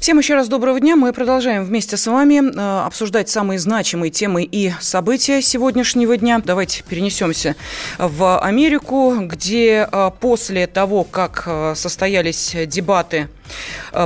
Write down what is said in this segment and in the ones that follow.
Всем еще раз доброго дня. Мы продолжаем вместе с вами э, обсуждать самые значимые темы и события сегодняшнего дня. Давайте перенесемся в Америку, где э, после того, как э, состоялись дебаты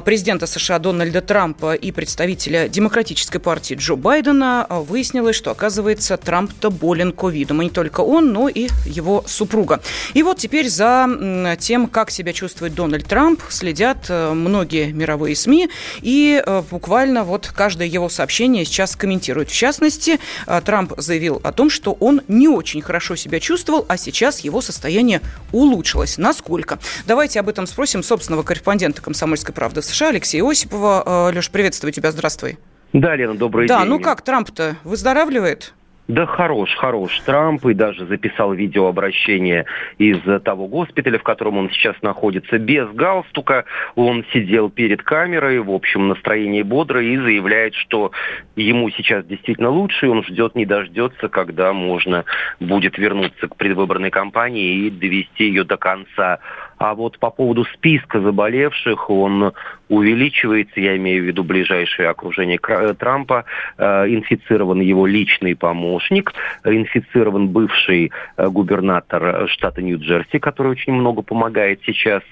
президента США Дональда Трампа и представителя Демократической партии Джо Байдена э, выяснилось, что, оказывается, Трамп-то болен ковидом. И не только он, но и его супруга. И вот теперь за тем, как себя чувствует Дональд Трамп, следят э, многие мировые СМИ. И буквально вот каждое его сообщение сейчас комментируют. В частности, Трамп заявил о том, что он не очень хорошо себя чувствовал, а сейчас его состояние улучшилось. Насколько? Давайте об этом спросим собственного корреспондента комсомольского «Комсомольской правды» в США Алексея Осипова. Э, Леш, приветствую тебя, здравствуй. Да, Лена, добрый да, день. Да, ну как, Трамп-то выздоравливает? Да хорош, хорош Трамп и даже записал видеообращение из того госпиталя, в котором он сейчас находится, без галстука. Он сидел перед камерой, в общем, настроение бодрое и заявляет, что ему сейчас действительно лучше, и он ждет, не дождется, когда можно будет вернуться к предвыборной кампании и довести ее до конца. А вот по поводу списка заболевших, он увеличивается, я имею в виду ближайшее окружение э, Трампа, э, инфицирован его личный помощник, инфицирован бывший э, губернатор штата Нью-Джерси, который очень много помогает сейчас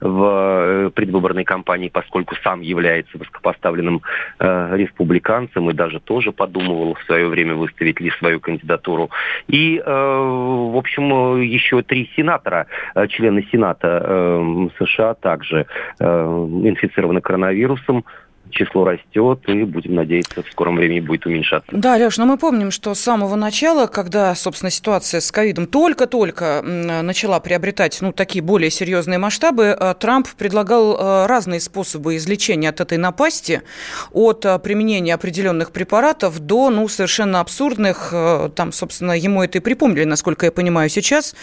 в предвыборной кампании, поскольку сам является высокопоставленным республиканцем и даже тоже подумывал в свое время выставить ли свою кандидатуру. И, в общем, еще три сенатора, члены Сената э, США также э, инфицированы коронавирусом число растет, и будем надеяться, в скором времени будет уменьшаться. Да, Леш, но мы помним, что с самого начала, когда, собственно, ситуация с ковидом только-только начала приобретать ну, такие более серьезные масштабы, э, Трамп предлагал э, разные способы излечения от этой напасти, от э, применения определенных препаратов до ну, совершенно абсурдных, там, собственно, ему это и припомнили, насколько я понимаю сейчас,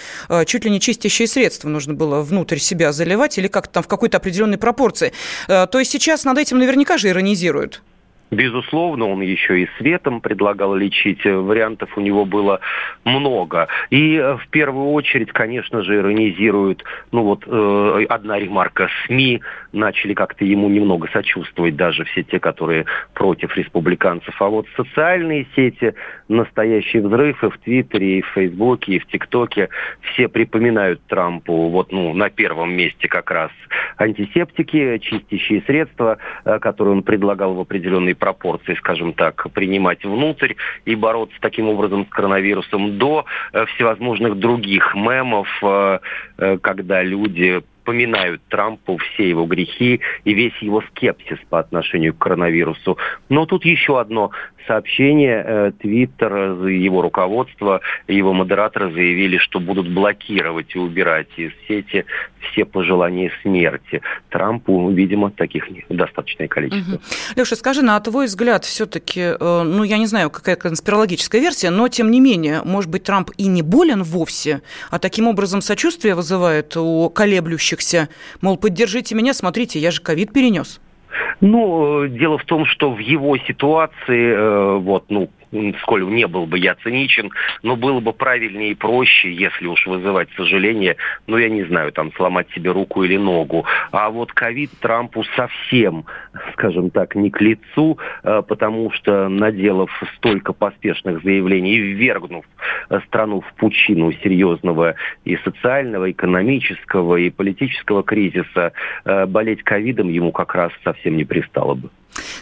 чуть ли не чистящие средства нужно было внутрь себя заливать или как-то там в какой-то определенной пропорции. То есть сейчас над этим наверняка же иронизируют. Безусловно, он еще и светом предлагал лечить. Вариантов у него было много. И э, в первую очередь, конечно же, иронизируют, ну вот э, одна ремарка, СМИ начали как-то ему немного сочувствовать, даже все те, которые против республиканцев. А вот социальные сети, настоящий взрыв и в Твиттере, и в Фейсбуке, и в ТикТоке, все припоминают Трампу вот ну, на первом месте как раз антисептики, чистящие средства, э, которые он предлагал в определенной пропорции, скажем так, принимать внутрь и бороться таким образом с коронавирусом до э, всевозможных других мемов, э, э, когда люди поминают Трампу все его грехи и весь его скепсис по отношению к коронавирусу. Но тут еще одно сообщение. Э, Твиттер, его руководство, его модераторы заявили, что будут блокировать и убирать из сети все пожелания смерти. Трампу, видимо, таких достаточное количество. Угу. Леша, скажи, на твой взгляд, все-таки, э, ну, я не знаю, какая конспирологическая версия, но, тем не менее, может быть, Трамп и не болен вовсе, а таким образом сочувствие вызывает у колеблющихся, мол, поддержите меня, смотрите, я же ковид перенес. Ну, дело в том, что в его ситуации, э, вот, ну, сколь не был бы я циничен, но было бы правильнее и проще, если уж вызывать сожаление, ну, я не знаю, там, сломать себе руку или ногу. А вот ковид Трампу совсем, скажем так, не к лицу, э, потому что, наделав столько поспешных заявлений и ввергнув э, страну в пучину серьезного и социального, экономического, и политического кризиса, э, болеть ковидом ему как раз совсем не пристало бы.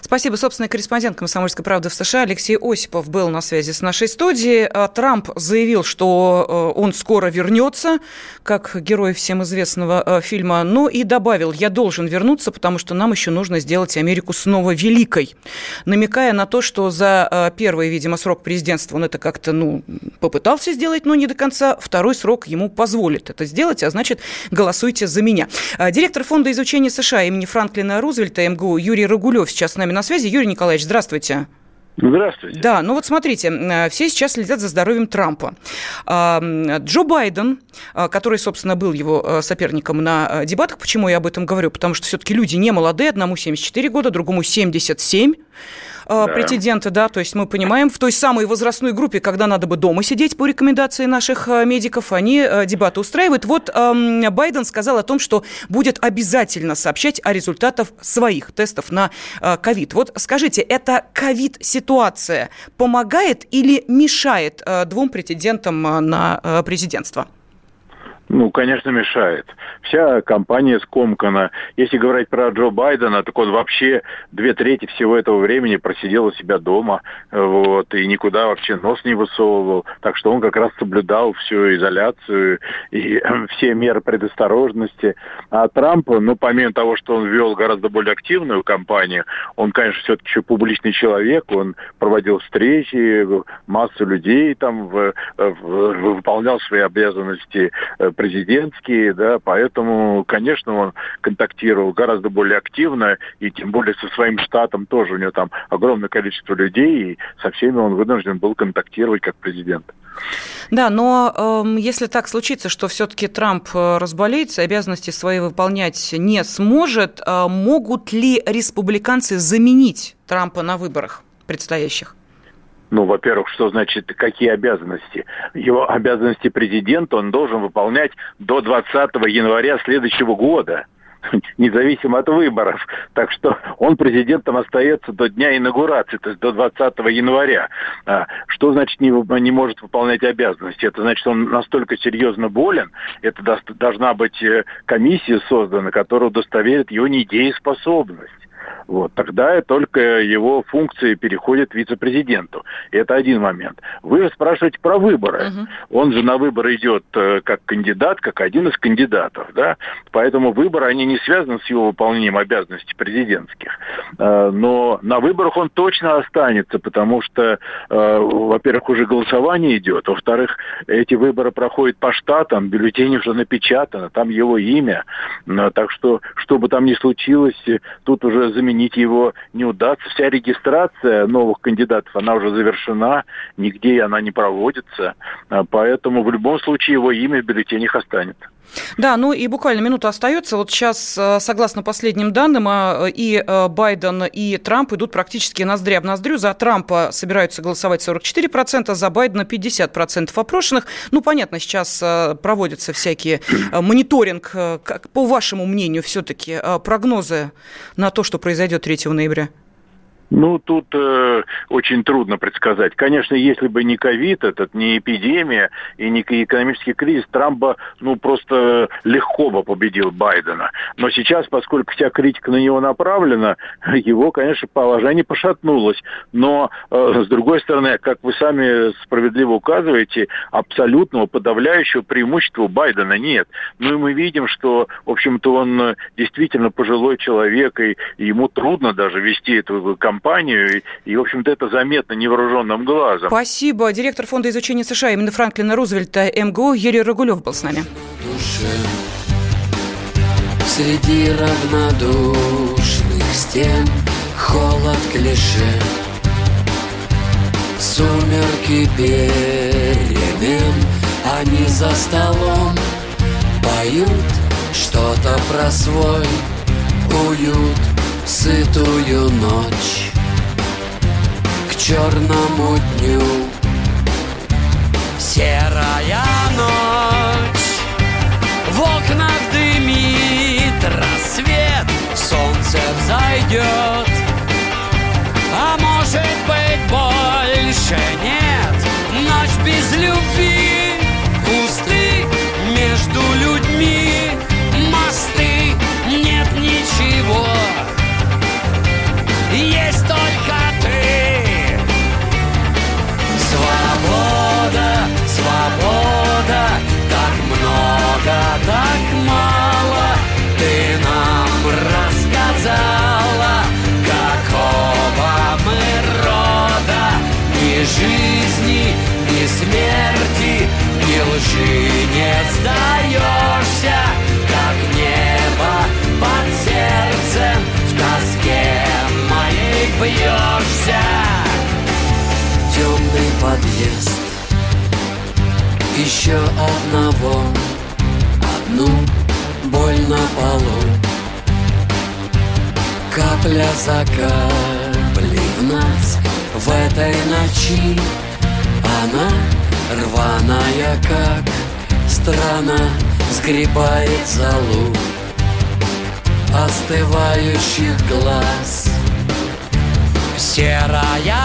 Спасибо. Собственный корреспондент «Комсомольской правды» в США Алексей Осипов был на связи с нашей студией. А Трамп заявил, что э, он скоро вернется, как герой всем известного э, фильма, но и добавил, я должен вернуться, потому что нам еще нужно сделать Америку снова великой, намекая на то, что за э, первый, видимо, срок президентства он это как-то, ну, попытался сделать, но не до конца. Второй срок ему позволит это сделать, а значит, голосуйте за меня. Директор фонда изучения США имени Франклина Рузвельта МГУ Юрий Рагулев сейчас с нами на связи. Юрий Николаевич, здравствуйте. Здравствуйте. Да, ну вот смотрите, э, все сейчас следят за здоровьем Трампа. А, Джо Байден, э, который, собственно, был его э, соперником на дебатах, почему я об этом говорю? Потому что все-таки люди не молодые, одному 74 года, другому 77. Э, да. претендента, да, то есть мы понимаем, в той самой возрастной группе, когда надо бы дома сидеть по рекомендации наших э, медиков, они э, дебаты устраивают. Вот эм, Байден сказал о том, что будет обязательно сообщать о результатах своих тестов на ковид. Вот скажите, эта ковид-ситуация помогает или мешает двум претендентам на президентство? Ну, конечно, мешает. Вся компания скомкана. Если говорить про Джо Байдена, так он вообще две трети всего этого времени просидел у себя дома, вот, и никуда вообще нос не высовывал. Так что он как раз соблюдал всю изоляцию и все меры предосторожности. А Трамп, ну, помимо того, что он вел гораздо более активную кампанию, он, конечно, все-таки еще публичный человек, он проводил встречи, массу людей там в, в, выполнял свои обязанности э, президентские, да, поэтому, конечно, он контактировал гораздо более активно, и тем более со своим штатом тоже у него там огромное количество людей, и со всеми он вынужден был контактировать как президент. Да, но э, если так случится, что все-таки Трамп э, разболеется, обязанности свои выполнять не сможет, э, могут ли республиканцы заменить Трампа на выборах предстоящих? Ну, во-первых, что значит, какие обязанности? Его обязанности президента он должен выполнять до 20 января следующего года независимо от выборов. Так что он президентом остается до дня инаугурации, то есть до 20 января. А что значит не, не может выполнять обязанности? Это значит, он настолько серьезно болен, это должна быть э, комиссия создана, которая удостоверит его недееспособность вот, тогда только его функции переходят вице-президенту. Это один момент. Вы спрашиваете про выборы. Угу. Он же на выборы идет э, как кандидат, как один из кандидатов, да, поэтому выборы, они не связаны с его выполнением обязанностей президентских. Э, но на выборах он точно останется, потому что, э, во-первых, уже голосование идет, во-вторых, эти выборы проходят по штатам, бюллетень уже напечатано, там его имя, так что, что бы там ни случилось, тут уже заменить его не удастся. Вся регистрация новых кандидатов, она уже завершена, нигде она не проводится. А поэтому в любом случае его имя в бюллетенях останется. Да, ну и буквально минута остается. Вот сейчас, э, согласно последним данным, э, и э, Байден, и Трамп идут практически ноздря в ноздрю. За Трампа собираются голосовать 44%, за Байдена 50% опрошенных. Ну, понятно, сейчас проводятся всякие мониторинг. Как, по вашему мнению, все-таки прогнозы на то, что произойдет 3 ноября? Ну, тут э, очень трудно предсказать. Конечно, если бы не ковид, этот, не эпидемия и не экономический кризис, Трамп бы, ну, просто легко бы победил Байдена. Но сейчас, поскольку вся критика на него направлена, его, конечно, положение пошатнулось. Но, э, с другой стороны, как вы сами справедливо указываете, абсолютного подавляющего преимущества Байдена нет. Ну, и мы видим, что, в общем-то, он действительно пожилой человек, и ему трудно даже вести эту кампанию компанию, и, и в общем-то, это заметно невооруженным глазом. Спасибо. Директор Фонда изучения США именно Франклина Рузвельта МГУ Юрий Рогулев был с нами. Среди равнодушных стен холод клише Сумерки перемен Они за столом поют что-то про свой уют Сытую ночь черному дню. Серая ночь В окнах дымит рассвет Солнце взойдет. А может быть больше нет? Ночь без любви Еще одного. Одну боль на полу. Капля за каплей в нас В этой ночи. Она рваная, как страна Сгребает залу остывающих глаз. Серая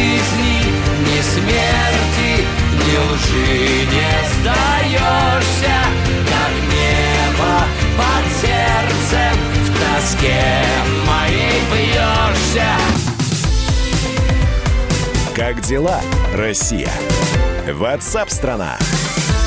она лжи не сдаешься, как небо под сердцем в тоске моей бьешься. Как дела, Россия? Ватсап-страна! страна